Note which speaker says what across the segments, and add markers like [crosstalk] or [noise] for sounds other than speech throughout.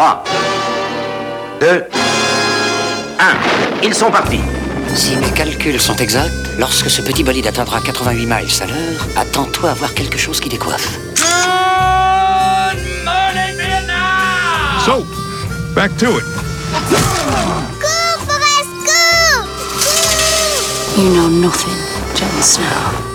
Speaker 1: 3, 2, 1. Ils sont partis.
Speaker 2: Si mes calculs sont exacts, lorsque ce petit bolide atteindra 88 miles à l'heure, attends-toi à voir quelque chose qui décoiffe.
Speaker 3: So, back to it.
Speaker 4: Cours, Forrest, cours
Speaker 5: You know nothing, Jon Snow.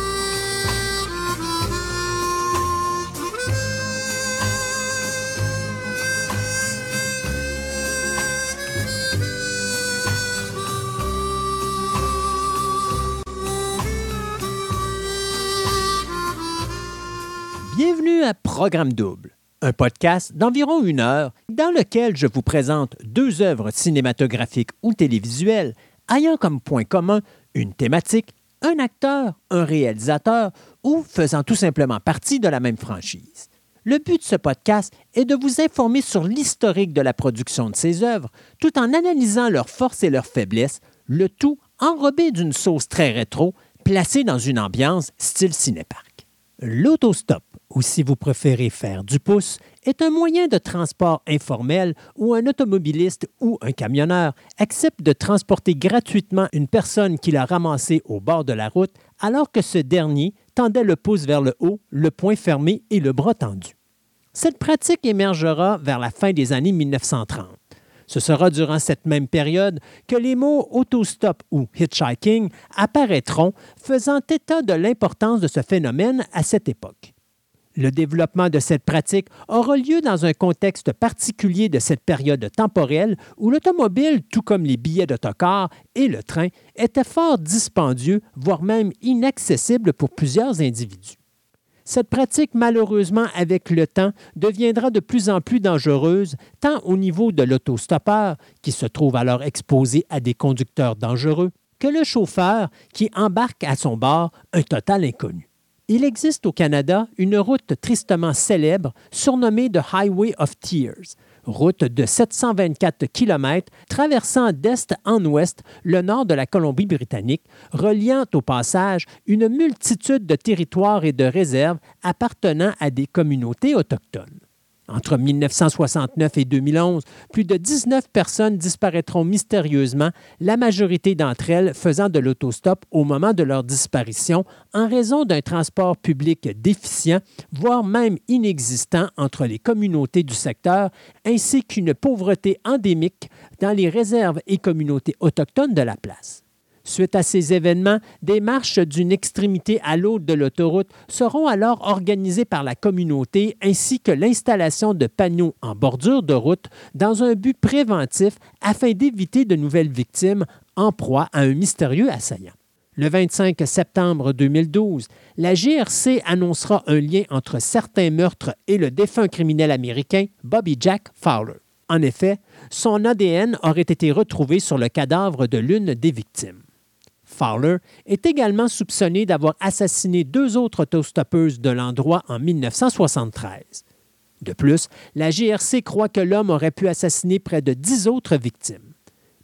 Speaker 6: Programme Double, un podcast d'environ une heure dans lequel je vous présente deux œuvres cinématographiques ou télévisuelles ayant comme point commun une thématique, un acteur, un réalisateur ou faisant tout simplement partie de la même franchise. Le but de ce podcast est de vous informer sur l'historique de la production de ces œuvres, tout en analysant leurs forces et leurs faiblesses, le tout enrobé d'une sauce très rétro, placée dans une ambiance style cinéparc. L'autostop, ou si vous préférez faire du pouce, est un moyen de transport informel où un automobiliste ou un camionneur accepte de transporter gratuitement une personne qu'il a ramassée au bord de la route alors que ce dernier tendait le pouce vers le haut, le poing fermé et le bras tendu. Cette pratique émergera vers la fin des années 1930. Ce sera durant cette même période que les mots autostop ou hitchhiking apparaîtront, faisant état de l'importance de ce phénomène à cette époque. Le développement de cette pratique aura lieu dans un contexte particulier de cette période temporelle où l'automobile, tout comme les billets d'autocar et le train, était fort dispendieux, voire même inaccessible pour plusieurs individus. Cette pratique, malheureusement, avec le temps, deviendra de plus en plus dangereuse, tant au niveau de l'autostoppeur, qui se trouve alors exposé à des conducteurs dangereux, que le chauffeur, qui embarque à son bord un total inconnu. Il existe au Canada une route tristement célèbre surnommée The Highway of Tears, route de 724 km traversant d'est en ouest le nord de la Colombie-Britannique, reliant au passage une multitude de territoires et de réserves appartenant à des communautés autochtones. Entre 1969 et 2011, plus de 19 personnes disparaîtront mystérieusement, la majorité d'entre elles faisant de l'autostop au moment de leur disparition en raison d'un transport public déficient, voire même inexistant entre les communautés du secteur, ainsi qu'une pauvreté endémique dans les réserves et communautés autochtones de la place. Suite à ces événements, des marches d'une extrémité à l'autre de l'autoroute seront alors organisées par la communauté ainsi que l'installation de panneaux en bordure de route dans un but préventif afin d'éviter de nouvelles victimes en proie à un mystérieux assaillant. Le 25 septembre 2012, la GRC annoncera un lien entre certains meurtres et le défunt criminel américain Bobby Jack Fowler. En effet, son ADN aurait été retrouvé sur le cadavre de l'une des victimes. Fowler est également soupçonné d'avoir assassiné deux autres autostoppeuses de l'endroit en 1973. De plus, la GRC croit que l'homme aurait pu assassiner près de dix autres victimes.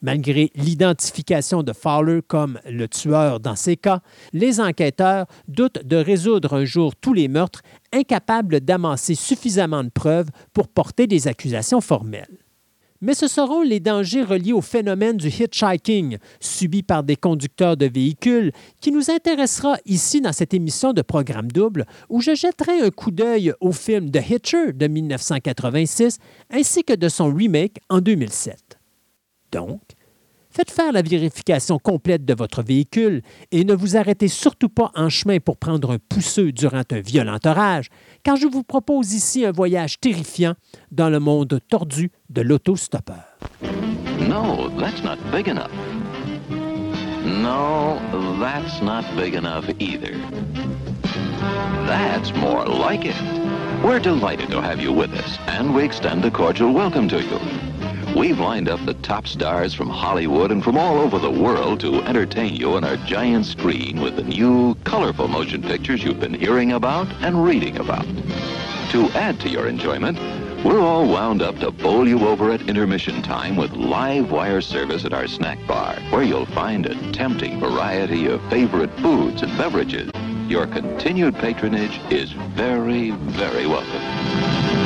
Speaker 6: Malgré l'identification de Fowler comme le tueur dans ces cas, les enquêteurs doutent de résoudre un jour tous les meurtres, incapables d'amasser suffisamment de preuves pour porter des accusations formelles mais ce seront les dangers reliés au phénomène du hitchhiking subi par des conducteurs de véhicules qui nous intéressera ici dans cette émission de Programme Double où je jetterai un coup d'œil au film The Hitcher de 1986 ainsi que de son remake en 2007. Donc, Faites faire la vérification complète de votre véhicule et ne vous arrêtez surtout pas en chemin pour prendre un pousseux durant un violent orage, car je vous propose ici un voyage terrifiant dans le monde tordu de l'autostoppeur.
Speaker 7: No, that's not big enough. No, that's not big enough either. That's more like it. We're delighted to have you with us, and we extend a cordial welcome to you. We've lined up the top stars from Hollywood and from all over the world to entertain you on our giant screen with the new, colorful motion pictures you've been hearing about and reading about. To add to your enjoyment, we're all wound up to bowl you over at intermission time with live wire service at our snack bar, where you'll find a tempting variety of favorite foods and beverages. Your continued patronage is very, very welcome.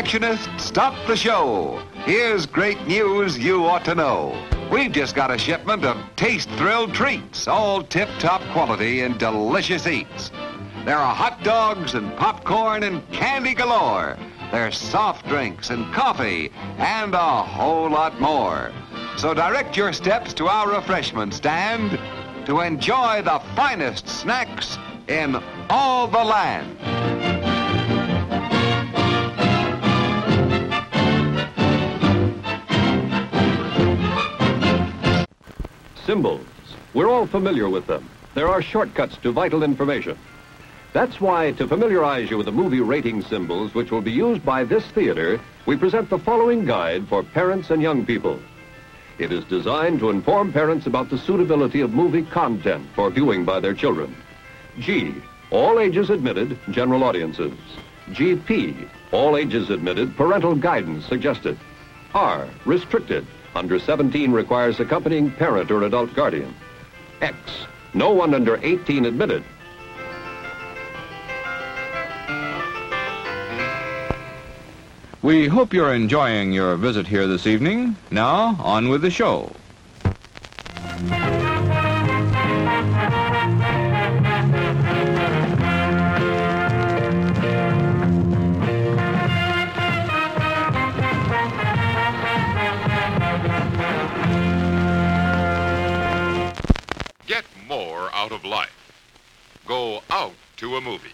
Speaker 3: Projectionists, stop the show. Here's great news you ought to know. We've just got a shipment of taste-thrilled treats, all tip-top quality and delicious eats. There are hot dogs and popcorn and candy galore. There's soft drinks and coffee and a whole lot more. So direct your steps to our refreshment stand to enjoy the finest snacks in all the land.
Speaker 8: Symbols. We're all familiar with them. There are shortcuts to vital information. That's why, to familiarize you with the movie rating symbols which will be used by this theater, we present the following guide for parents and young people. It is designed to inform parents about the suitability of movie content for viewing by their children. G, all ages admitted, general audiences. GP, all ages admitted, parental guidance suggested. R, restricted, under 17 requires accompanying parent or adult guardian. X, no one under 18 admitted.
Speaker 3: We hope you're enjoying your visit here this evening. Now, on with the show.
Speaker 9: Get more out of life. Go out to a movie.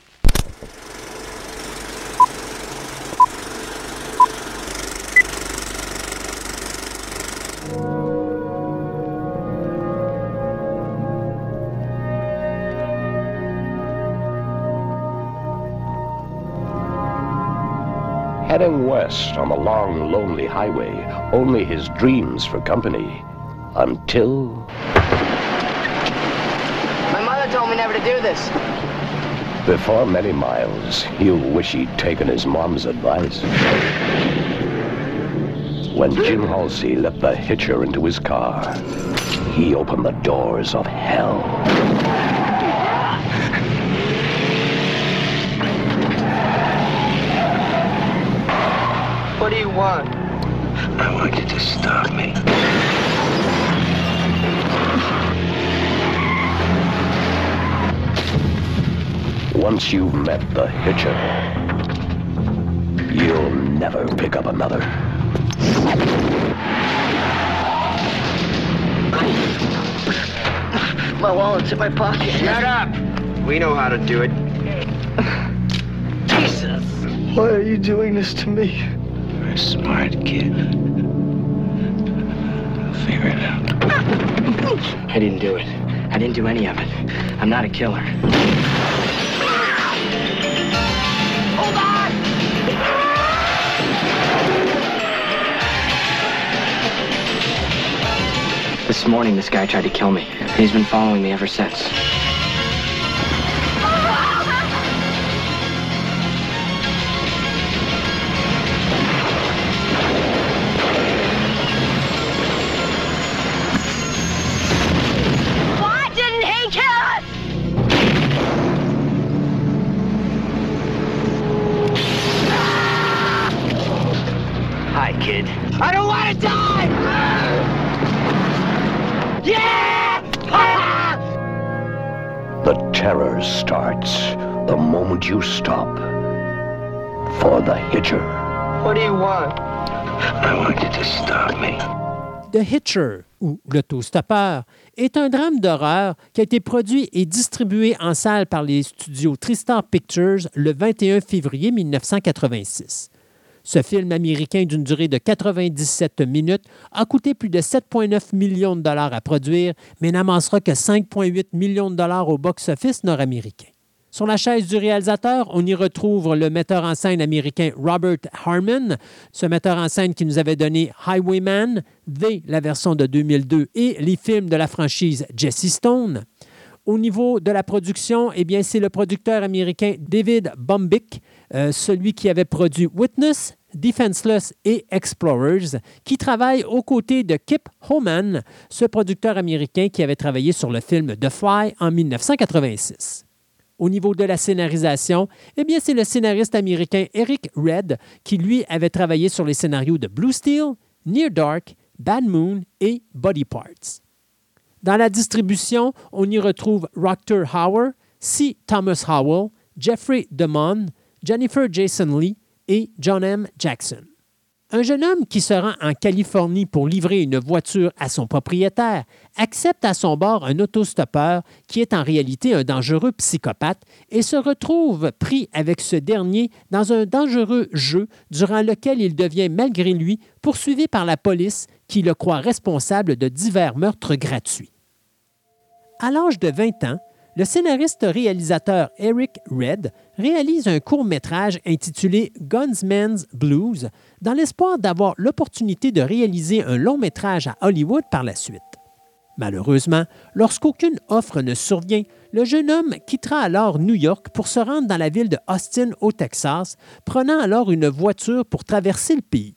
Speaker 10: Heading west on the long, lonely highway, only his dreams for company. Until
Speaker 11: My mother told me never to do this.
Speaker 10: before many miles, he'll wish he'd taken his mom's advice. When Jim Halsey let the hitcher into his car, he opened the doors of hell.
Speaker 11: What do you want?
Speaker 10: I want you to stop me. Once you've met the hitcher, you'll never pick up another.
Speaker 11: My wallet's in my pocket.
Speaker 12: Shut up! We know how to do it.
Speaker 11: Jesus! Why are you doing this to me?
Speaker 10: You're a smart kid. Figure it out.
Speaker 12: I didn't do it. I didn't do any of it. I'm not a killer. This morning, this guy tried to kill me. He's been following me ever since.
Speaker 6: The Hitcher, ou L'autostoppeur, est un drame d'horreur qui a été produit et distribué en salle par les studios Tristar Pictures le 21 février 1986. Ce film américain d'une durée de 97 minutes a coûté plus de 7,9 millions de dollars à produire, mais n'amassera que 5,8 millions de dollars au box-office nord-américain. Sur la chaise du réalisateur, on y retrouve le metteur en scène américain Robert Harmon, ce metteur en scène qui nous avait donné Highwayman, The, la version de 2002, et les films de la franchise Jesse Stone. Au niveau de la production, eh bien, c'est le producteur américain David Bombick, euh, celui qui avait produit Witness, Defenseless et Explorers, qui travaille aux côtés de Kip Homan, ce producteur américain qui avait travaillé sur le film The Fly en 1986. Au niveau de la scénarisation, eh bien, c'est le scénariste américain Eric Red qui, lui, avait travaillé sur les scénarios de Blue Steel, Near Dark, Bad Moon et Body Parts. Dans la distribution, on y retrouve Roctor Hauer, C. Thomas Howell, Jeffrey DeMond, Jennifer Jason Lee et John M. Jackson. Un jeune homme qui se rend en Californie pour livrer une voiture à son propriétaire accepte à son bord un autostoppeur qui est en réalité un dangereux psychopathe et se retrouve pris avec ce dernier dans un dangereux jeu durant lequel il devient malgré lui poursuivi par la police qui le croit responsable de divers meurtres gratuits. À l'âge de 20 ans, le scénariste-réalisateur Eric Red réalise un court-métrage intitulé Gunsman's Blues dans l'espoir d'avoir l'opportunité de réaliser un long-métrage à Hollywood par la suite. Malheureusement, lorsqu'aucune offre ne survient, le jeune homme quittera alors New York pour se rendre dans la ville de Austin au Texas, prenant alors une voiture pour traverser le pays.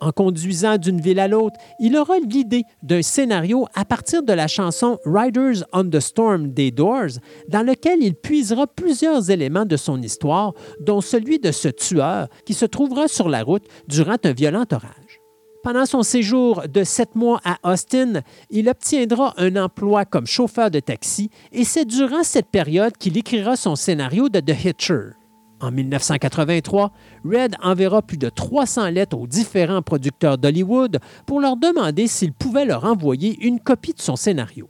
Speaker 6: En conduisant d'une ville à l'autre, il aura l'idée d'un scénario à partir de la chanson Riders on the Storm des Doors, dans lequel il puisera plusieurs éléments de son histoire, dont celui de ce tueur qui se trouvera sur la route durant un violent orage. Pendant son séjour de sept mois à Austin, il obtiendra un emploi comme chauffeur de taxi et c'est durant cette période qu'il écrira son scénario de The Hitcher. En 1983, Red enverra plus de 300 lettres aux différents producteurs d'Hollywood pour leur demander s'ils pouvaient leur envoyer une copie de son scénario.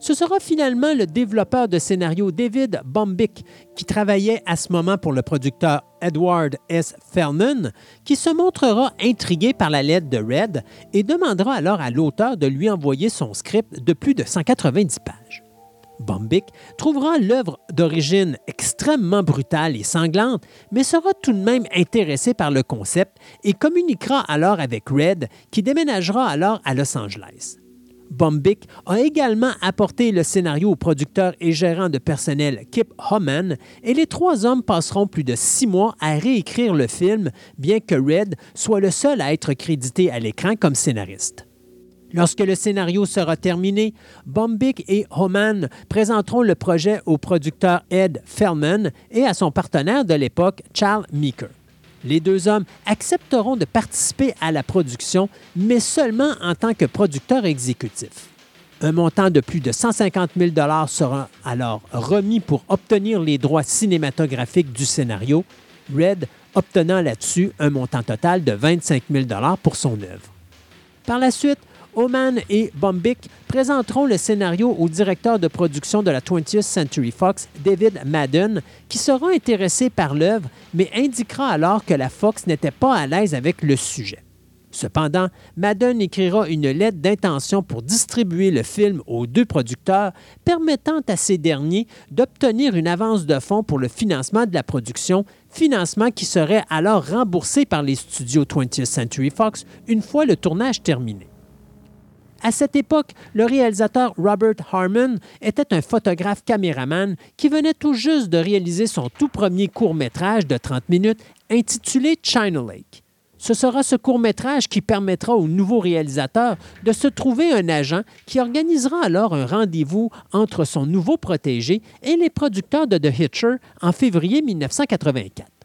Speaker 6: Ce sera finalement le développeur de scénario David Bombick, qui travaillait à ce moment pour le producteur Edward S. Fellman, qui se montrera intrigué par la lettre de Red et demandera alors à l'auteur de lui envoyer son script de plus de 190 pages. Bombic trouvera l'œuvre d'origine extrêmement brutale et sanglante, mais sera tout de même intéressé par le concept et communiquera alors avec Red, qui déménagera alors à Los Angeles. Bombic a également apporté le scénario au producteur et gérant de personnel Kip Homan et les trois hommes passeront plus de six mois à réécrire le film, bien que Red soit le seul à être crédité à l'écran comme scénariste. Lorsque le scénario sera terminé, Bombic et Homan présenteront le projet au producteur Ed Fellman et à son partenaire de l'époque, Charles Meeker. Les deux hommes accepteront de participer à la production, mais seulement en tant que producteurs exécutifs. Un montant de plus de 150 000 sera alors remis pour obtenir les droits cinématographiques du scénario, Red obtenant là-dessus un montant total de 25 000 pour son œuvre. Par la suite, Oman et Bombic présenteront le scénario au directeur de production de la 20th Century Fox, David Madden, qui sera intéressé par l'œuvre, mais indiquera alors que la Fox n'était pas à l'aise avec le sujet. Cependant, Madden écrira une lettre d'intention pour distribuer le film aux deux producteurs, permettant à ces derniers d'obtenir une avance de fonds pour le financement de la production, financement qui serait alors remboursé par les studios 20th Century Fox une fois le tournage terminé. À cette époque, le réalisateur Robert Harmon était un photographe caméraman qui venait tout juste de réaliser son tout premier court-métrage de 30 minutes intitulé China Lake. Ce sera ce court-métrage qui permettra au nouveau réalisateur de se trouver un agent qui organisera alors un rendez-vous entre son nouveau protégé et les producteurs de The Hitcher en février 1984.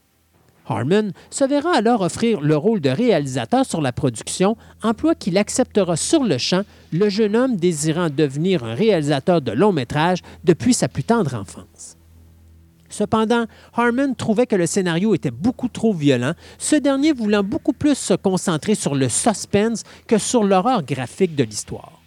Speaker 6: Harmon se verra alors offrir le rôle de réalisateur sur la production, emploi qu'il acceptera sur le champ, le jeune homme désirant devenir un réalisateur de long métrage depuis sa plus tendre enfance. Cependant, Harmon trouvait que le scénario était beaucoup trop violent, ce dernier voulant beaucoup plus se concentrer sur le suspense que sur l'horreur graphique de l'histoire.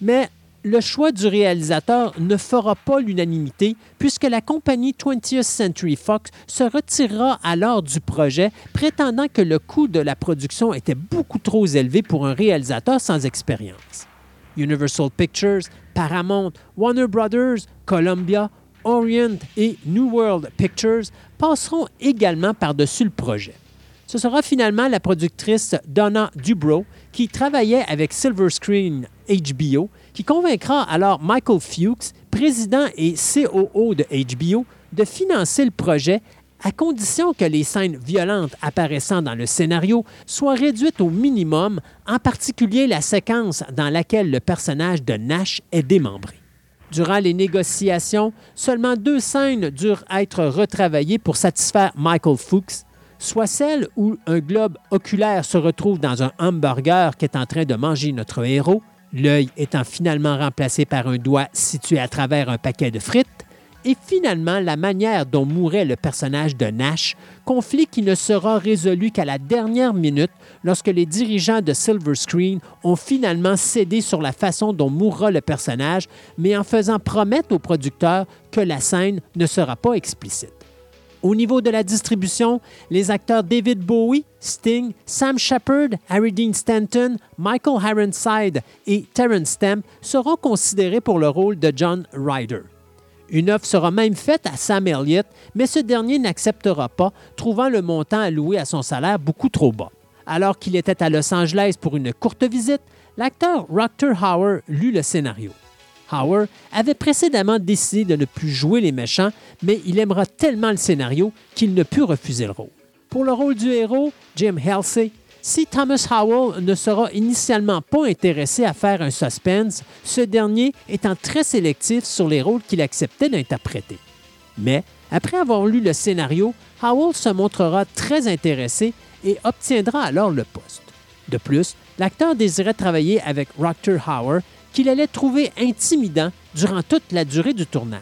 Speaker 6: Mais le choix du réalisateur ne fera pas l'unanimité puisque la compagnie 20th Century Fox se retirera alors du projet, prétendant que le coût de la production était beaucoup trop élevé pour un réalisateur sans expérience. Universal Pictures, Paramount, Warner Brothers, Columbia, Orient et New World Pictures passeront également par-dessus le projet. Ce sera finalement la productrice Donna Dubrow qui travaillait avec Silver Screen HBO qui convaincra alors Michael Fuchs, président et COO de HBO, de financer le projet à condition que les scènes violentes apparaissant dans le scénario soient réduites au minimum, en particulier la séquence dans laquelle le personnage de Nash est démembré. Durant les négociations, seulement deux scènes durent être retravaillées pour satisfaire Michael Fuchs, soit celle où un globe oculaire se retrouve dans un hamburger qu'est en train de manger notre héros, l'œil étant finalement remplacé par un doigt situé à travers un paquet de frites, et finalement la manière dont mourait le personnage de Nash, conflit qui ne sera résolu qu'à la dernière minute lorsque les dirigeants de Silver Screen ont finalement cédé sur la façon dont mourra le personnage, mais en faisant promettre aux producteurs que la scène ne sera pas explicite. Au niveau de la distribution, les acteurs David Bowie, Sting, Sam Shepard, Harry Dean Stanton, Michael Harrenside et Terrence Stamp seront considérés pour le rôle de John Ryder. Une offre sera même faite à Sam Elliott, mais ce dernier n'acceptera pas, trouvant le montant alloué à son salaire beaucoup trop bas. Alors qu'il était à Los Angeles pour une courte visite, l'acteur Rutger Hauer lut le scénario. Hauer avait précédemment décidé de ne plus jouer les méchants, mais il aimera tellement le scénario qu'il ne put refuser le rôle. Pour le rôle du héros, Jim Halsey, si Thomas Howell ne sera initialement pas intéressé à faire un suspense, ce dernier étant très sélectif sur les rôles qu'il acceptait d'interpréter. Mais, après avoir lu le scénario, Howell se montrera très intéressé et obtiendra alors le poste. De plus, l'acteur désirait travailler avec Rutger Hauer, qu'il allait trouver intimidant durant toute la durée du tournage.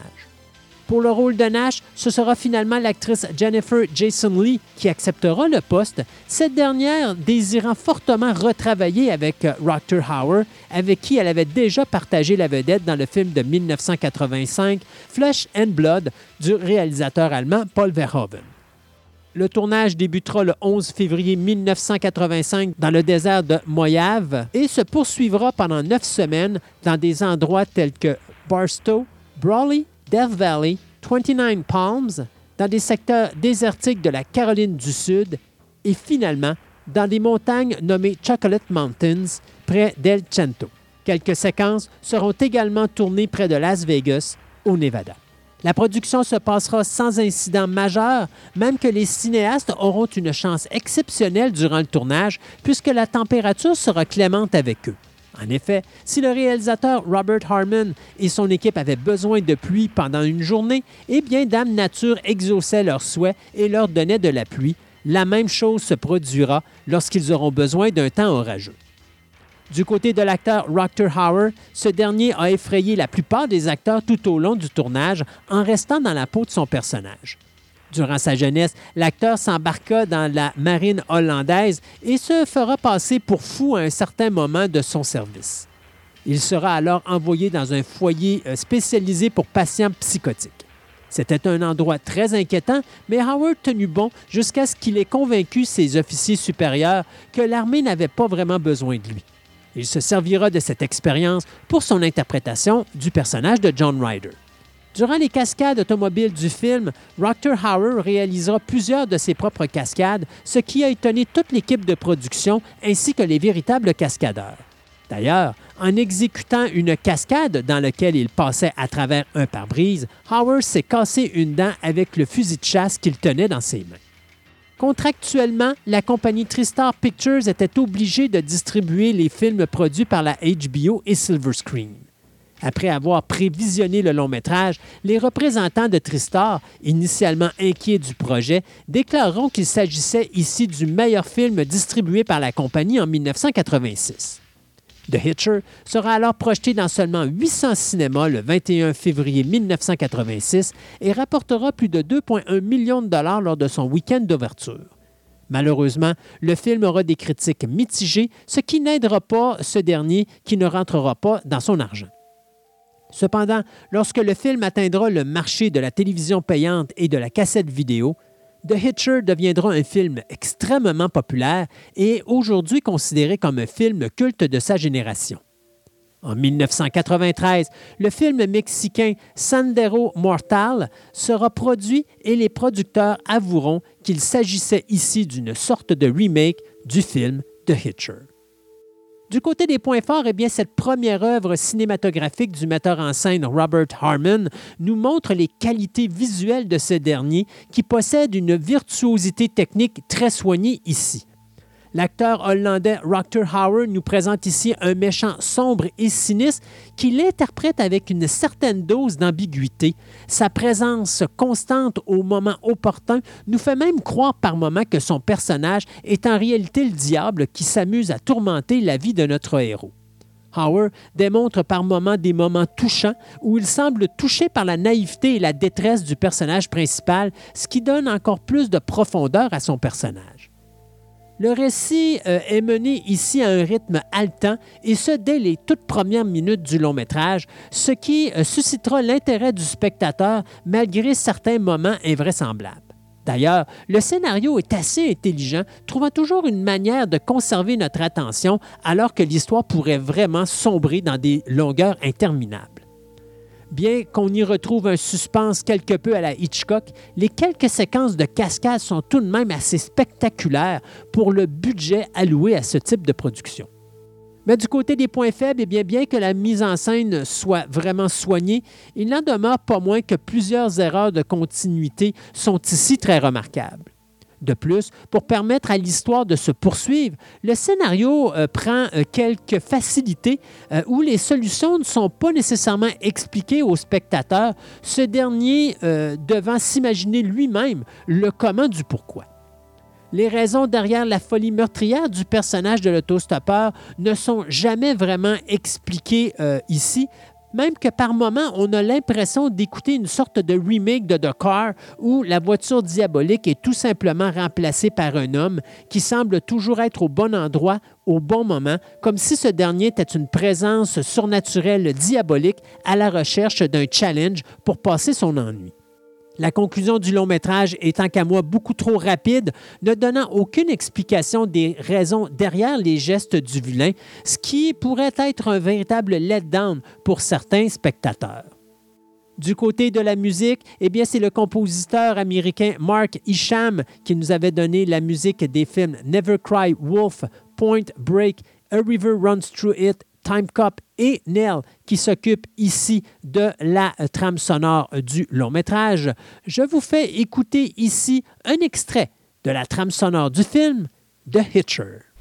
Speaker 6: Pour le rôle de Nash, ce sera finalement l'actrice Jennifer Jason Lee qui acceptera le poste, cette dernière désirant fortement retravailler avec Rutger Hauer, avec qui elle avait déjà partagé la vedette dans le film de 1985 Flesh and Blood du réalisateur allemand Paul Verhoeven. Le tournage débutera le 11 février 1985 dans le désert de Moyave et se poursuivra pendant neuf semaines dans des endroits tels que Barstow, Brawley, Death Valley, 29 Palms, dans des secteurs désertiques de la Caroline du Sud et finalement dans des montagnes nommées Chocolate Mountains près d'El Cento. Quelques séquences seront également tournées près de Las Vegas, au Nevada. La production se passera sans incident majeur, même que les cinéastes auront une chance exceptionnelle durant le tournage, puisque la température sera clémente avec eux. En effet, si le réalisateur Robert Harmon et son équipe avaient besoin de pluie pendant une journée, eh bien Dame Nature exauçait leurs souhaits et leur donnait de la pluie. La même chose se produira lorsqu'ils auront besoin d'un temps orageux. Du côté de l'acteur Rutger Hauer, ce dernier a effrayé la plupart des acteurs tout au long du tournage en restant dans la peau de son personnage. Durant sa jeunesse, l'acteur s'embarqua dans la marine hollandaise et se fera passer pour fou à un certain moment de son service. Il sera alors envoyé dans un foyer euh, spécialisé pour patients psychotiques. C'était un endroit très inquiétant, mais Howard tenu bon jusqu'à ce qu'il ait convaincu ses officiers supérieurs que l'armée n'avait pas vraiment besoin de lui. Il se servira de cette expérience pour son interprétation du personnage de John Ryder. Durant les cascades automobiles du film, Rutger Hauer réalisera plusieurs de ses propres cascades, ce qui a étonné toute l'équipe de production ainsi que les véritables cascadeurs. D'ailleurs, en exécutant une cascade dans laquelle il passait à travers un pare-brise, Hauer s'est cassé une dent avec le fusil de chasse qu'il tenait dans ses mains. Contractuellement, la compagnie Tristar Pictures était obligée de distribuer les films produits par la HBO et Silver Screen. Après avoir prévisionné le long métrage, les représentants de Tristar, initialement inquiets du projet, déclareront qu'il s'agissait ici du meilleur film distribué par la compagnie en 1986. The Hitcher sera alors projeté dans seulement 800 cinémas le 21 février 1986 et rapportera plus de 2,1 millions de dollars lors de son week-end d'ouverture. Malheureusement, le film aura des critiques mitigées, ce qui n'aidera pas ce dernier qui ne rentrera pas dans son argent. Cependant, lorsque le film atteindra le marché de la télévision payante et de la cassette vidéo, The Hitcher deviendra un film extrêmement populaire et aujourd'hui considéré comme un film culte de sa génération. En 1993, le film mexicain Sandero Mortal sera produit et les producteurs avoueront qu'il s'agissait ici d'une sorte de remake du film The Hitcher. Du côté des points forts, eh bien, cette première œuvre cinématographique du metteur en scène Robert Harmon nous montre les qualités visuelles de ce dernier qui possède une virtuosité technique très soignée ici. L'acteur hollandais Roctor Hauer nous présente ici un méchant sombre et sinistre qu'il interprète avec une certaine dose d'ambiguïté. Sa présence constante au moment opportun nous fait même croire par moments que son personnage est en réalité le diable qui s'amuse à tourmenter la vie de notre héros. Hauer démontre par moments des moments touchants où il semble touché par la naïveté et la détresse du personnage principal, ce qui donne encore plus de profondeur à son personnage. Le récit euh, est mené ici à un rythme haletant, et ce dès les toutes premières minutes du long métrage, ce qui euh, suscitera l'intérêt du spectateur malgré certains moments invraisemblables. D'ailleurs, le scénario est assez intelligent, trouvant toujours une manière de conserver notre attention alors que l'histoire pourrait vraiment sombrer dans des longueurs interminables. Bien qu'on y retrouve un suspense quelque peu à la Hitchcock, les quelques séquences de cascade sont tout de même assez spectaculaires pour le budget alloué à ce type de production. Mais du côté des points faibles, eh bien que la mise en scène soit vraiment soignée, il n'en demeure pas moins que plusieurs erreurs de continuité sont ici très remarquables. De plus, pour permettre à l'histoire de se poursuivre, le scénario euh, prend euh, quelques facilités euh, où les solutions ne sont pas nécessairement expliquées au spectateur, ce dernier devant s'imaginer lui-même le comment du pourquoi. Les raisons derrière la folie meurtrière du personnage de l'autostoppeur ne sont jamais vraiment expliquées ici, même que par moments, on a l'impression d'écouter une sorte de remake de The Car où la voiture diabolique est tout simplement remplacée par un homme qui semble toujours être au bon endroit au bon moment, comme si ce dernier était une présence surnaturelle diabolique à la recherche d'un challenge pour passer son ennui. La conclusion du long métrage étant qu'à moi beaucoup trop rapide, ne donnant aucune explication des raisons derrière les gestes du vilain, ce qui pourrait être un véritable letdown pour certains spectateurs. Du côté de la musique, eh bien, c'est le compositeur américain Mark Isham qui nous avait donné la musique des films Never Cry Wolf, Point Break, A River Runs Through It Time Cop et Nell qui s'occupent ici de la trame sonore du long métrage. Je vous fais écouter ici un extrait de la trame sonore du film The Hitcher.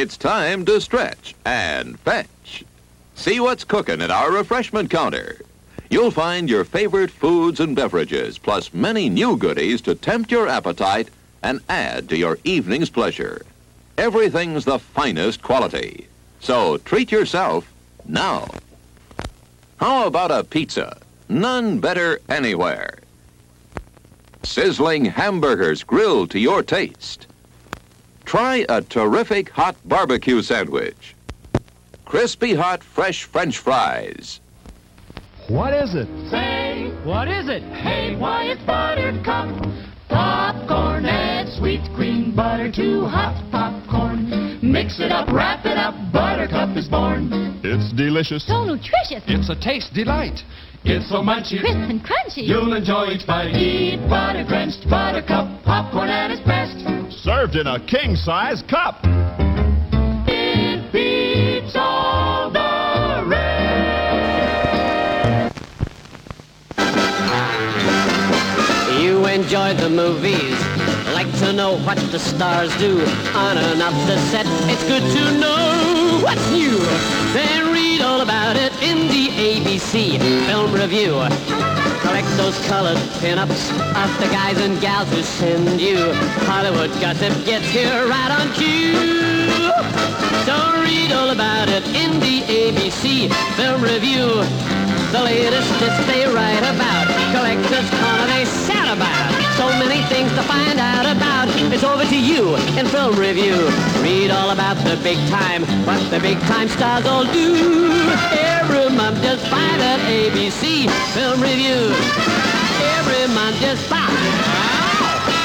Speaker 7: It's time to stretch and fetch. See what's cooking at our refreshment counter. You'll find your favorite foods and beverages, plus many new goodies to tempt your appetite and add to your evening's pleasure. Everything's the finest quality. So treat yourself now. How about a pizza? None better anywhere. Sizzling hamburgers grilled to your taste. Try a terrific hot barbecue sandwich. Crispy hot fresh French fries.
Speaker 13: What is it?
Speaker 11: Say, what is it? Hey, why it's Buttercup. Popcorn, and sweet cream butter to hot popcorn. Mix it up, wrap it up, Buttercup is born.
Speaker 13: It's delicious.
Speaker 14: So nutritious.
Speaker 13: It's a taste delight.
Speaker 11: It's so munchy,
Speaker 14: Crisp and crunchy.
Speaker 11: You'll enjoy each bite. Eat butter drenched Buttercup popcorn at its best.
Speaker 13: Served in a king-size cup.
Speaker 11: It beats all the rest.
Speaker 15: You enjoy the movies, like to know what the stars do on and off the set. It's good to know what's new. Then read all about it in the ABC Film Review. Collect those colored pinups of the guys and gals who send you. Hollywood gossip gets here right on cue. So read all about it in the ABC Film Review. The latest hits they write about. Collectors corner they shout about. So many things to find out about. It's over to you in film review. Read all about the big time, what the big time stars all do. Every month just buy that ABC Film Review. Every month just buy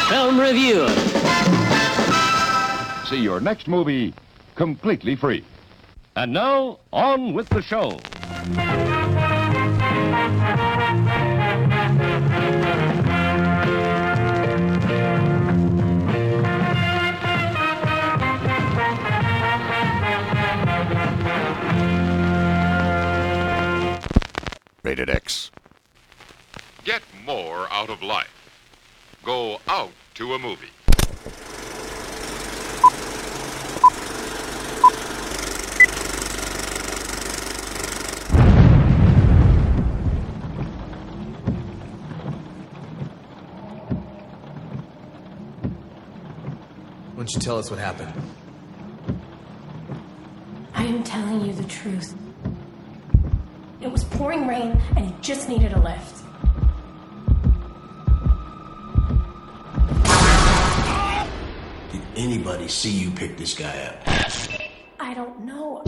Speaker 15: Film Review.
Speaker 8: See your next movie completely free. And now, on with the show.
Speaker 9: Rated X. Get more out of life. Go out to a movie.
Speaker 16: Why don't you tell us what happened?
Speaker 17: I am telling you the truth. It was pouring rain and he just needed a lift.
Speaker 18: Did anybody see you pick this guy up?
Speaker 17: I don't know.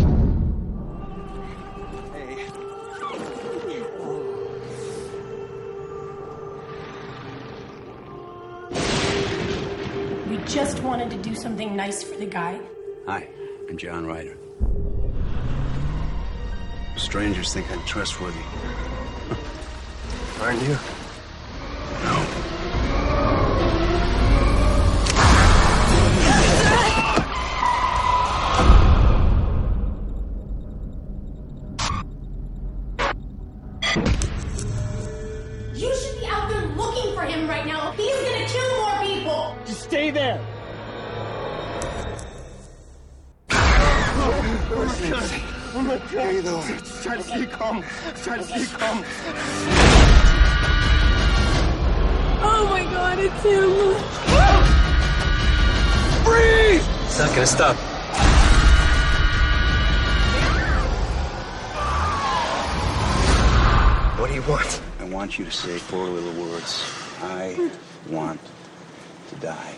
Speaker 17: We just wanted to do something nice for the guy.
Speaker 19: Hi, I'm John Ryder.
Speaker 18: Strangers think I'm trustworthy. [laughs] Aren't you?
Speaker 17: Gonna
Speaker 16: stop. What do you want?
Speaker 19: I want you to say four little words. I want to die.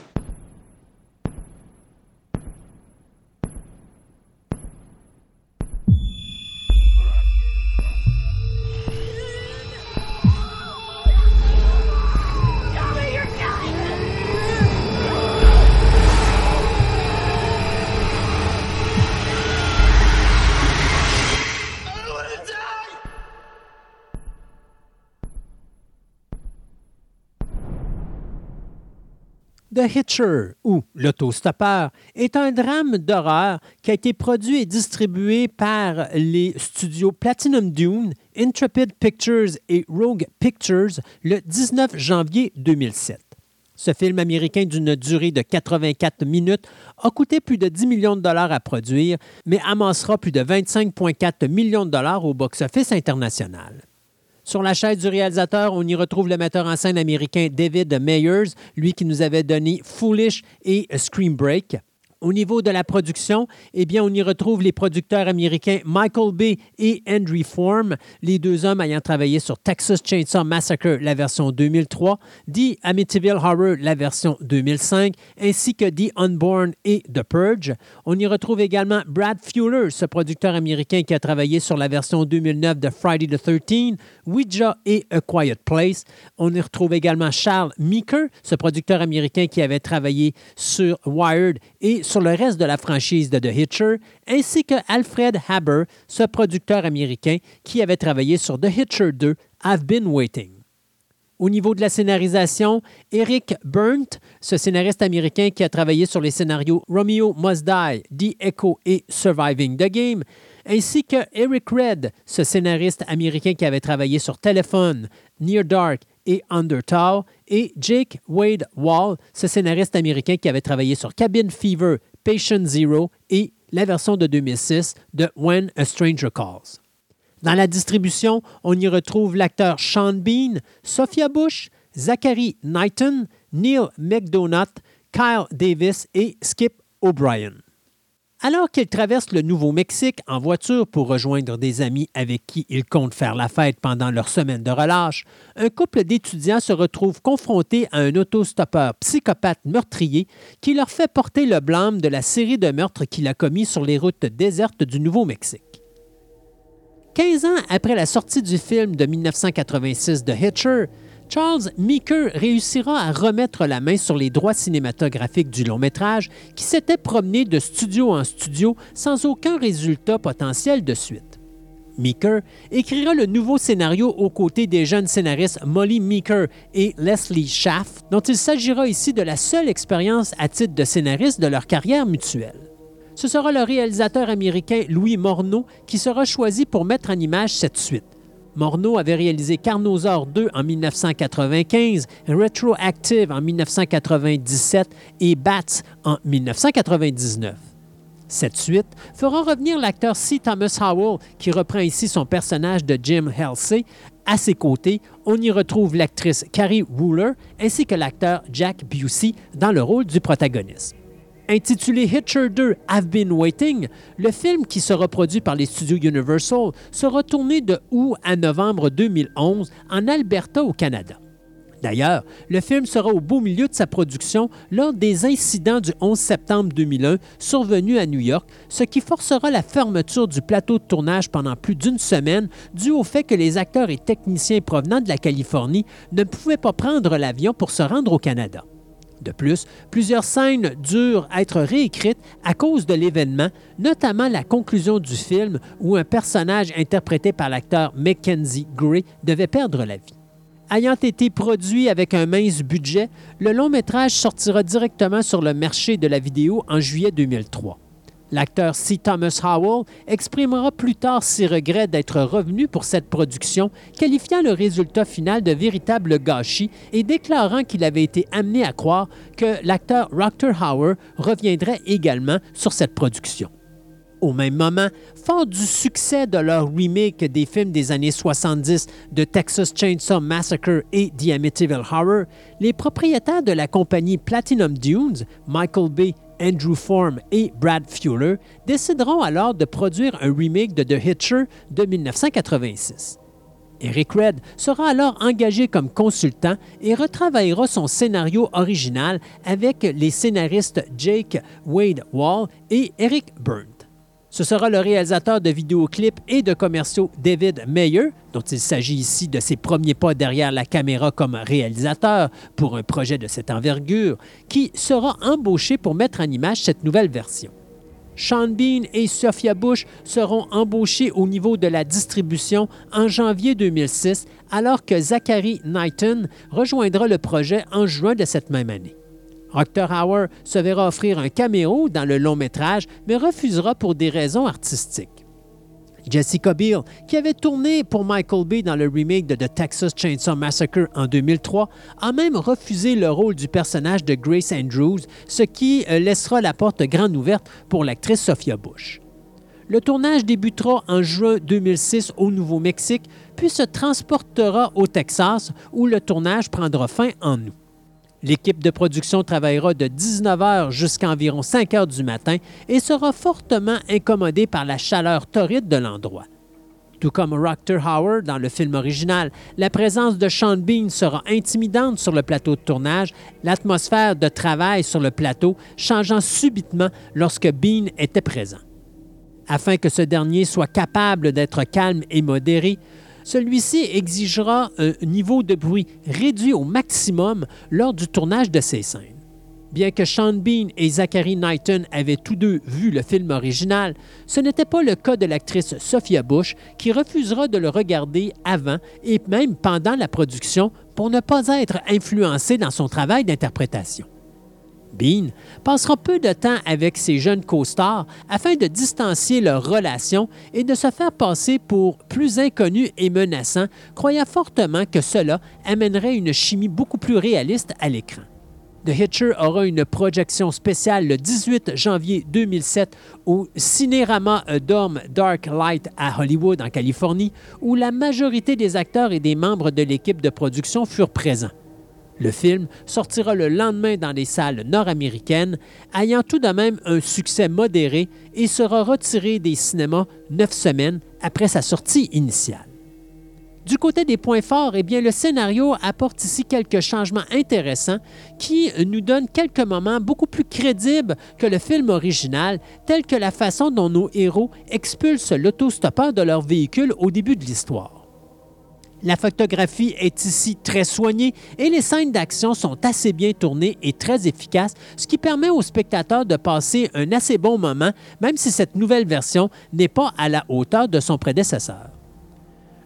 Speaker 6: The Hitcher ou L'autostoppeur est un drame d'horreur qui a été produit et distribué par les studios Platinum Dune, Intrepid Pictures et Rogue Pictures le 19 janvier 2007. Ce film américain d'une durée de 84 minutes a coûté plus de 10 millions de dollars à produire, mais amassera plus de 25,4 millions de dollars au box-office international. Sur la chaise du réalisateur, on y retrouve le metteur en scène américain David Meyers, lui qui nous avait donné Foolish et Scream Break. Au niveau de la production, eh bien, on y retrouve les producteurs américains Michael Bay et Andrew Form, les deux hommes ayant travaillé sur Texas Chainsaw Massacre, la version 2003, The Amityville Horror, la version 2005, ainsi que The Unborn et The Purge. On y retrouve également Brad Fuller, ce producteur américain qui a travaillé sur la version 2009 de Friday the 13, Ouija et A Quiet Place. On y retrouve également Charles Meeker, ce producteur américain qui avait travaillé sur Wired et sur le reste de la franchise de The Hitcher, ainsi que Alfred Haber, ce producteur américain qui avait travaillé sur The Hitcher 2, I've Been Waiting. Au niveau de la scénarisation, Eric Burnt, ce scénariste américain qui a travaillé sur les scénarios Romeo Must Die, The Echo et Surviving the Game, ainsi que Eric Red, ce scénariste américain qui avait travaillé sur Telephone, Near Dark et Undertow, et Jake Wade Wall, ce scénariste américain qui avait travaillé sur Cabin Fever, Patient Zero et la version de 2006 de When a Stranger Calls. Dans la distribution, on y retrouve l'acteur Sean Bean, Sophia Bush, Zachary Knighton, Neil McDonough, Kyle Davis et Skip O'Brien. Alors qu'il traverse le Nouveau-Mexique en voiture pour rejoindre des amis avec qui ils comptent faire la fête pendant leur semaine de relâche, un couple d'étudiants se retrouve confronté à un autostoppeur psychopathe meurtrier qui leur fait porter le blâme de la série de meurtres qu'il a commis sur les routes désertes du Nouveau-Mexique. 15 ans après la sortie du film de 1986 de Hitcher, Charles Meeker réussira à remettre la main sur les droits cinématographiques du long métrage qui s'était promené de studio en studio sans aucun résultat potentiel de suite. Meeker écrira le nouveau scénario aux côtés des jeunes scénaristes Molly Meeker et Leslie Schaff, dont il s'agira ici de la seule expérience à titre de scénariste de leur carrière mutuelle. Ce sera le réalisateur américain Louis Morneau qui sera choisi pour mettre en image cette suite. Morneau avait réalisé Carnosaur 2 en 1995, Retroactive en 1997 et Bats en 1999. Cette suite fera revenir l'acteur C. Thomas Howell, qui reprend ici son personnage de Jim Halsey. À ses côtés, on y retrouve l'actrice Carrie Wooler ainsi que l'acteur Jack Busey dans le rôle du protagoniste. Intitulé Hitcher 2 I've Been Waiting, le film qui sera produit par les studios Universal sera tourné de août à novembre 2011 en Alberta au Canada. D'ailleurs, le film sera au beau milieu de sa production lors des incidents du 11 septembre 2001 survenus à New York, ce qui forcera la fermeture du plateau de tournage pendant plus d'une semaine dû au fait que les acteurs et techniciens provenant de la Californie ne pouvaient pas prendre l'avion pour se rendre au Canada. De plus, plusieurs scènes durent être réécrites à cause de l'événement, notamment la conclusion du film où un personnage interprété par l'acteur Mackenzie Gray devait perdre la vie. Ayant été produit avec un mince budget, le long métrage sortira directement sur le marché de la vidéo en juillet 2003. L'acteur C. Thomas Howell exprimera plus tard ses regrets d'être revenu pour cette production, qualifiant le résultat final de véritable gâchis et déclarant qu'il avait été amené à croire que l'acteur Roctor Hauer reviendrait également sur cette production. Au même moment, fort du succès de leur remake des films des années 70 de Texas Chainsaw Massacre et The Amityville Horror, les propriétaires de la compagnie Platinum Dunes, Michael Bay Andrew Form et Brad Fuller décideront alors de produire un remake de The Hitcher de 1986. Eric Red sera alors engagé comme consultant et retravaillera son scénario original avec les scénaristes Jake Wade Wall et Eric Burnt. Ce sera le réalisateur de vidéoclips et de commerciaux David Mayer, dont il s'agit ici de ses premiers pas derrière la caméra comme réalisateur pour un projet de cette envergure, qui sera embauché pour mettre en image cette nouvelle version. Sean Bean et Sophia Bush seront embauchés au niveau de la distribution en janvier 2006, alors que Zachary Knighton rejoindra le projet en juin de cette même année. Hauer se verra offrir un caméo dans le long métrage, mais refusera pour des raisons artistiques. Jessica Biel, qui avait tourné pour Michael Bay dans le remake de The Texas Chainsaw Massacre en 2003, a même refusé le rôle du personnage de Grace Andrews, ce qui euh, laissera la porte grande ouverte pour l'actrice Sophia Bush. Le tournage débutera en juin 2006 au Nouveau-Mexique, puis se transportera au Texas, où le tournage prendra fin en août. L'équipe de production travaillera de 19h jusqu'à environ 5 h du matin et sera fortement incommodée par la chaleur torride de l'endroit. Tout comme Roctor Howard dans le film original, la présence de Sean Bean sera intimidante sur le plateau de tournage, l'atmosphère de travail sur le plateau changeant subitement lorsque Bean était présent. Afin que ce dernier soit capable d'être calme et modéré, celui-ci exigera un niveau de bruit réduit au maximum lors du tournage de ces scènes. Bien que Sean Bean et Zachary Knighton avaient tous deux vu le film original, ce n'était pas le cas de l'actrice Sophia Bush qui refusera de le regarder avant et même pendant la production pour ne pas être influencée dans son travail d'interprétation. Bean passera peu de temps avec ses jeunes co-stars afin de distancier leur relation et de se faire passer pour plus inconnu et menaçant, croyant fortement que cela amènerait une chimie beaucoup plus réaliste à l'écran. The Hitcher aura une projection spéciale le 18 janvier 2007 au Cinérama Dome Dark Light à Hollywood, en Californie, où la majorité des acteurs et des membres de l'équipe de production furent présents. Le film sortira le lendemain dans les salles nord-américaines, ayant tout de même un succès modéré et sera retiré des cinémas neuf semaines après sa sortie initiale. Du côté des points forts, eh le scénario apporte ici quelques changements intéressants qui nous donnent quelques moments beaucoup plus crédibles que le film original, tels que la façon dont nos héros expulsent l'autostoppeur de leur véhicule au début de l'histoire. La photographie est ici très soignée et les scènes d'action sont assez bien tournées et très efficaces, ce qui permet aux spectateurs de passer un assez bon moment, même si cette nouvelle version n'est pas à la hauteur de son prédécesseur.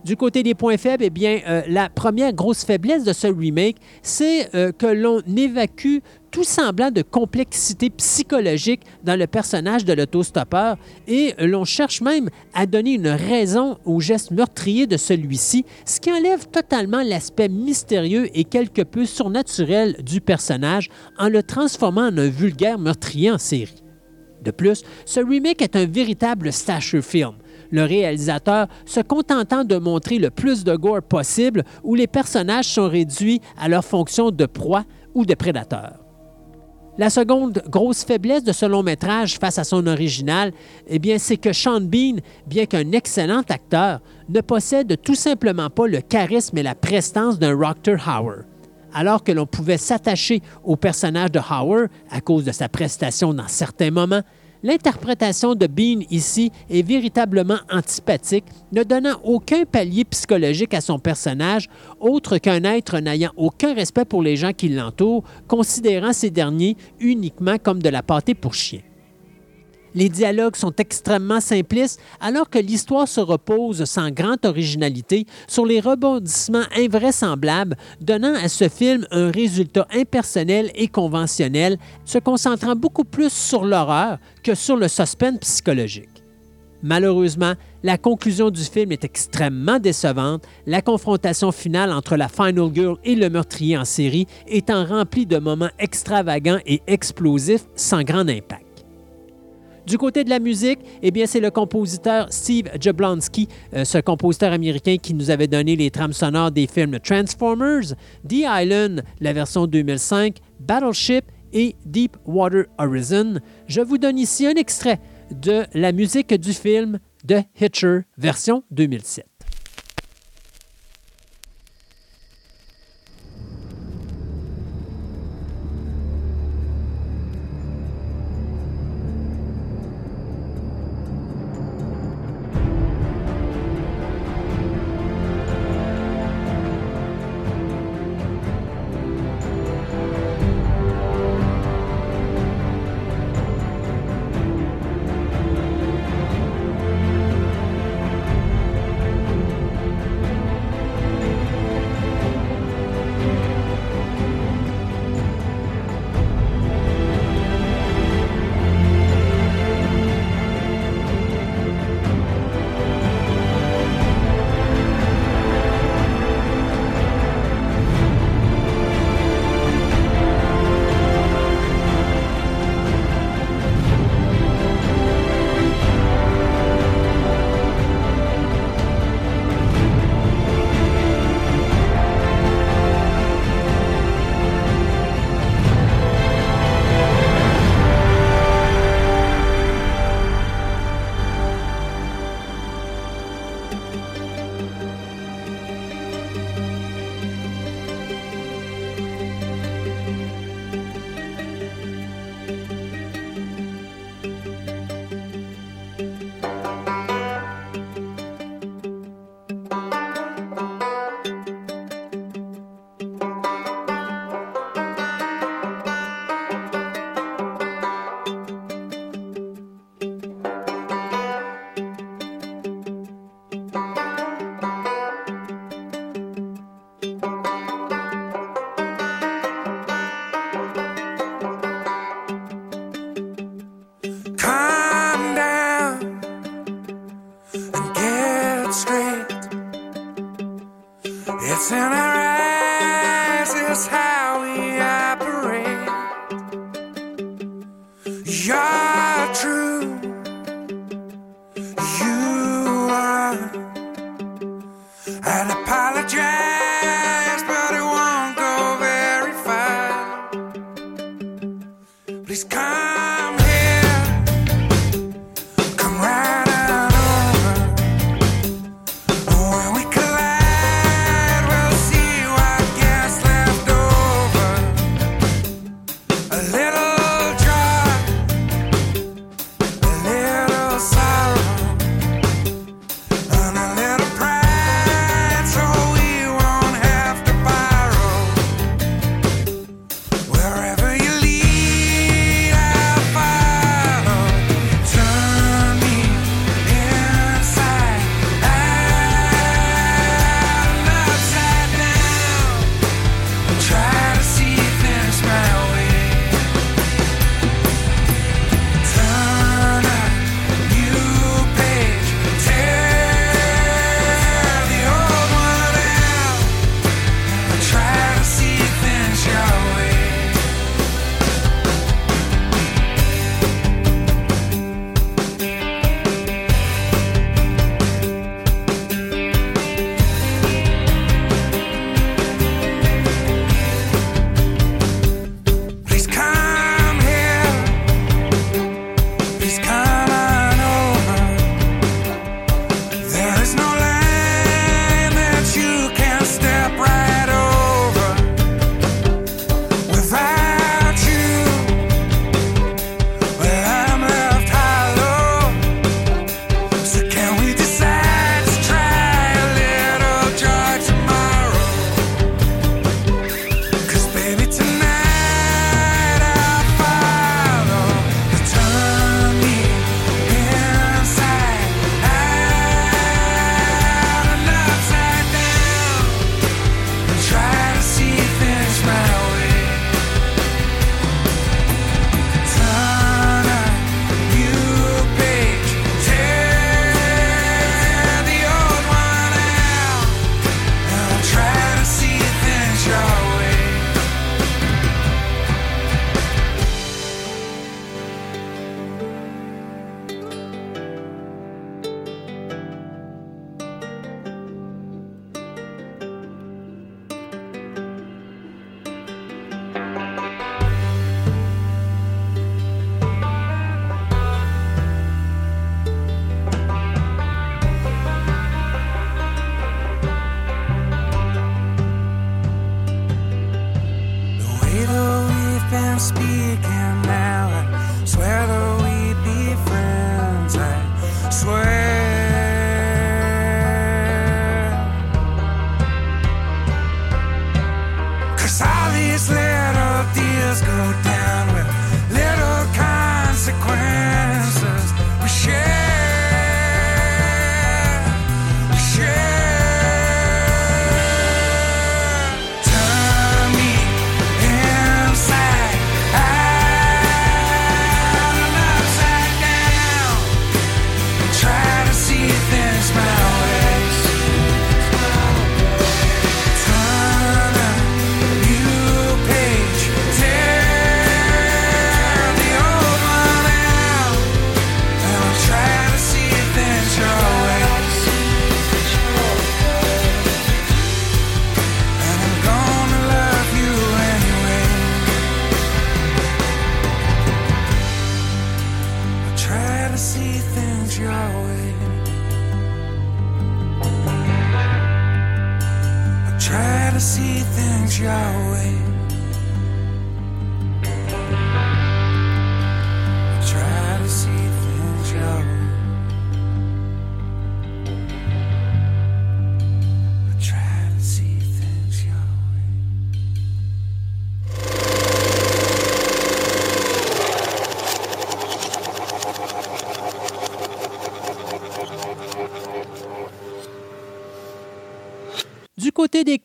Speaker 6: Du côté des points faibles, eh bien, euh, la première grosse faiblesse de ce remake, c'est euh, que l'on évacue tout semblant de complexité psychologique dans le personnage de l'autostoppeur et l'on cherche même à donner une raison au geste meurtrier de celui-ci, ce qui enlève totalement l'aspect mystérieux et quelque peu surnaturel du personnage en le transformant en un vulgaire meurtrier en série. De plus, ce remake est un véritable slasher film le réalisateur se contentant de montrer le plus de gore possible où les personnages sont réduits à leur fonction de proie ou de prédateur. La seconde grosse faiblesse de ce long métrage face à son original, eh c'est que Sean Bean, bien qu'un excellent acteur, ne possède tout simplement pas le charisme et la prestance d'un Roctor Howard. Alors que l'on pouvait s'attacher au personnage de Howard à cause de sa prestation dans certains moments, L'interprétation de Bean ici est véritablement antipathique, ne donnant aucun palier psychologique à son personnage, autre qu'un être n'ayant aucun respect pour les gens qui l'entourent, considérant ces derniers uniquement comme de la pâtée pour chien. Les dialogues sont extrêmement simplistes alors que l'histoire se repose sans grande originalité sur les rebondissements invraisemblables, donnant à ce film un résultat impersonnel et conventionnel, se concentrant beaucoup plus sur l'horreur que sur le suspense psychologique. Malheureusement, la conclusion du film est extrêmement décevante, la confrontation finale entre la Final Girl et le meurtrier en série étant remplie de moments extravagants et explosifs sans grand impact. Du côté de la musique, eh bien, c'est le compositeur Steve Jablonsky, euh, ce compositeur américain qui nous avait donné les trames sonores des films Transformers, The Island, la version 2005, Battleship et Deepwater Horizon. Je vous donne ici un extrait de la musique du film The Hitcher, version 2007. I'd apologize.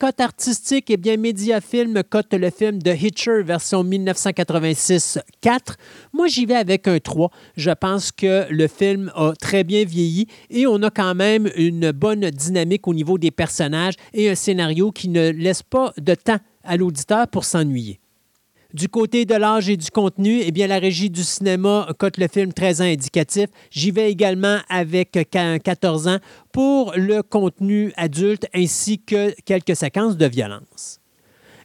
Speaker 6: Cotes artistiques, eh bien, Mediafilm cote le film The Hitcher version 1986-4. Moi, j'y vais avec un 3. Je pense que le film a très bien vieilli et on a quand même une bonne dynamique au niveau des personnages et un scénario qui ne laisse pas de temps à l'auditeur pour s'ennuyer. Du côté de l'âge et du contenu, eh bien, la régie du cinéma cote le film 13 ans indicatif. J'y vais également avec 14 ans pour le contenu adulte ainsi que quelques séquences de violence.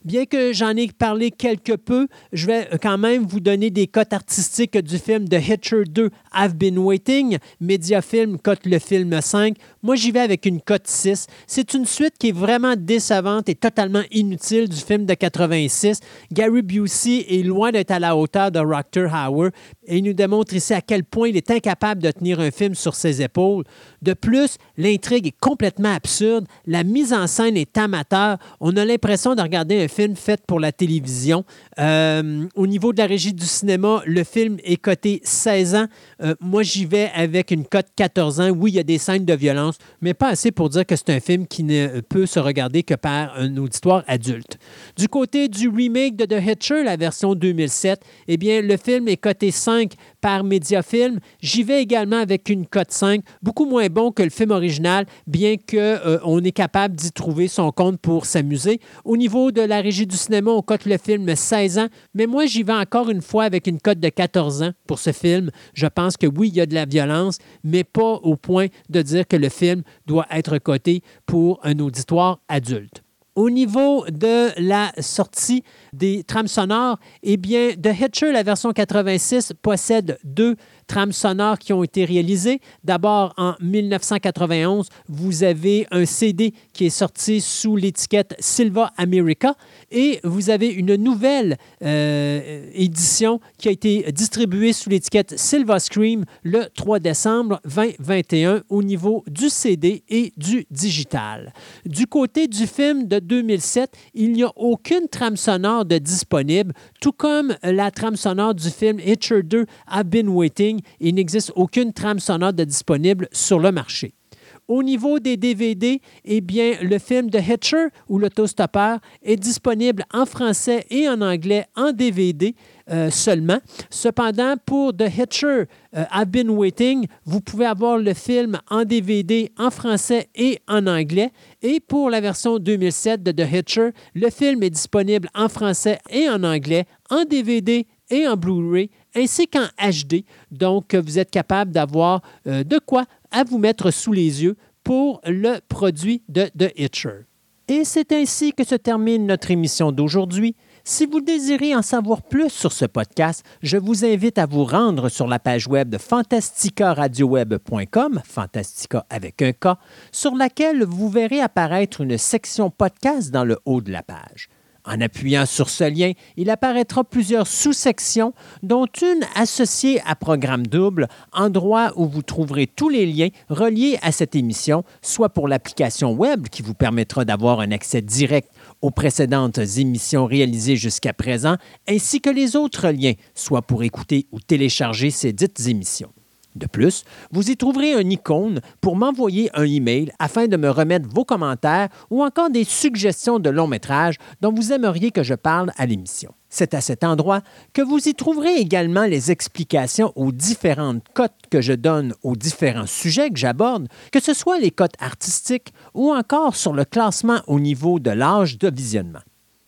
Speaker 6: Bien que j'en ai parlé quelque peu, je vais quand même vous donner des cotes artistiques du film The Hitcher 2, I've Been Waiting. Mediafilm cote le film 5. Moi, j'y vais avec une cote 6. C'est une suite qui est vraiment décevante et totalement inutile du film de 86. Gary Busey est loin d'être à la hauteur de Rutger Hauer et il nous démontre ici à quel point il est incapable de tenir un film sur ses épaules. De plus, l'intrigue est complètement absurde, la mise en scène est amateur, on a l'impression de regarder un film fait pour la télévision. Euh, au niveau de la régie du cinéma, le film est coté 16 ans. Euh, moi, j'y vais avec une cote 14 ans. Oui, il y a des scènes de violence, mais pas assez pour dire que c'est un film qui ne peut se regarder que par un auditoire adulte. Du côté du remake de The Hitcher, la version 2007, eh bien, le film est coté 5 par Mediafilm. J'y vais également avec une cote 5, beaucoup moins bon que le film original, bien qu'on euh, est capable d'y trouver son compte pour s'amuser. Au niveau de la régie du cinéma, on cote le film 16 ans, mais moi, j'y vais encore une fois avec une cote de 14 ans pour ce film. Je pense que oui, il y a de la violence, mais pas au point de dire que le film doit être coté pour un auditoire adulte. Au niveau de la sortie des trames sonores, eh bien, The Hitcher, la version 86, possède deux trames sonores qui ont été réalisées. D'abord, en 1991, vous avez un CD qui est sorti sous l'étiquette Silva America et vous avez une nouvelle euh, édition qui a été distribuée sous l'étiquette Silva Scream le 3 décembre 2021 au niveau du CD et du digital. Du côté du film de 2007, il n'y a aucune trame sonore de disponible, tout comme la trame sonore du film Hitcher 2 I've Been Waiting. Il n'existe aucune trame sonore de disponible sur le marché. Au niveau des DVD, eh bien, le film The Hitcher ou l'autostoppeur est disponible en français et en anglais en DVD euh, seulement. Cependant, pour The Hitcher, euh, I've Been Waiting, vous pouvez avoir le film en DVD en français et en anglais. Et pour la version 2007 de The Hitcher, le film est disponible en français et en anglais, en DVD et en Blu-ray, ainsi qu'en HD. Donc, vous êtes capable d'avoir euh, de quoi à vous mettre sous les yeux pour le produit de The Hitcher. Et c'est ainsi que se termine notre émission d'aujourd'hui. Si vous désirez en savoir plus sur ce podcast, je vous invite à vous rendre sur la page web de fantasticaradioweb.com, Fantastica avec un K, sur laquelle vous verrez apparaître une section podcast dans le haut de la page. En appuyant sur ce lien, il apparaîtra plusieurs sous-sections, dont une associée à Programme Double, endroit où vous trouverez tous les liens reliés à cette émission, soit pour l'application web qui vous permettra d'avoir un accès direct aux précédentes émissions réalisées jusqu'à présent, ainsi que les autres liens, soit pour écouter ou télécharger ces dites émissions. De plus, vous y trouverez un icône pour m'envoyer un email afin de me remettre vos commentaires ou encore des suggestions de long métrage dont vous aimeriez que je parle à l'émission. C'est à cet endroit que vous y trouverez également les explications aux différentes cotes que je donne aux différents sujets que j'aborde, que ce soit les cotes artistiques ou encore sur le classement au niveau de l'âge de visionnement.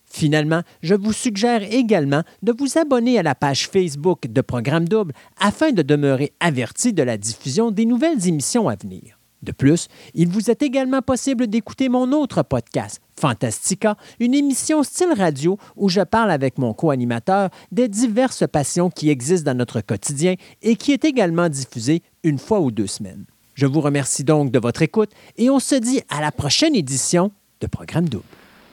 Speaker 6: Finalement, je vous suggère également de vous abonner à la page Facebook de Programme Double afin de demeurer averti de la diffusion des nouvelles émissions à venir. De plus, il vous est également possible d'écouter mon autre podcast, Fantastica, une émission style radio où je parle avec mon co-animateur des diverses passions qui existent dans notre quotidien et qui est également diffusée une fois ou deux semaines. Je vous remercie donc de votre écoute et on se dit à la prochaine édition de Programme Double.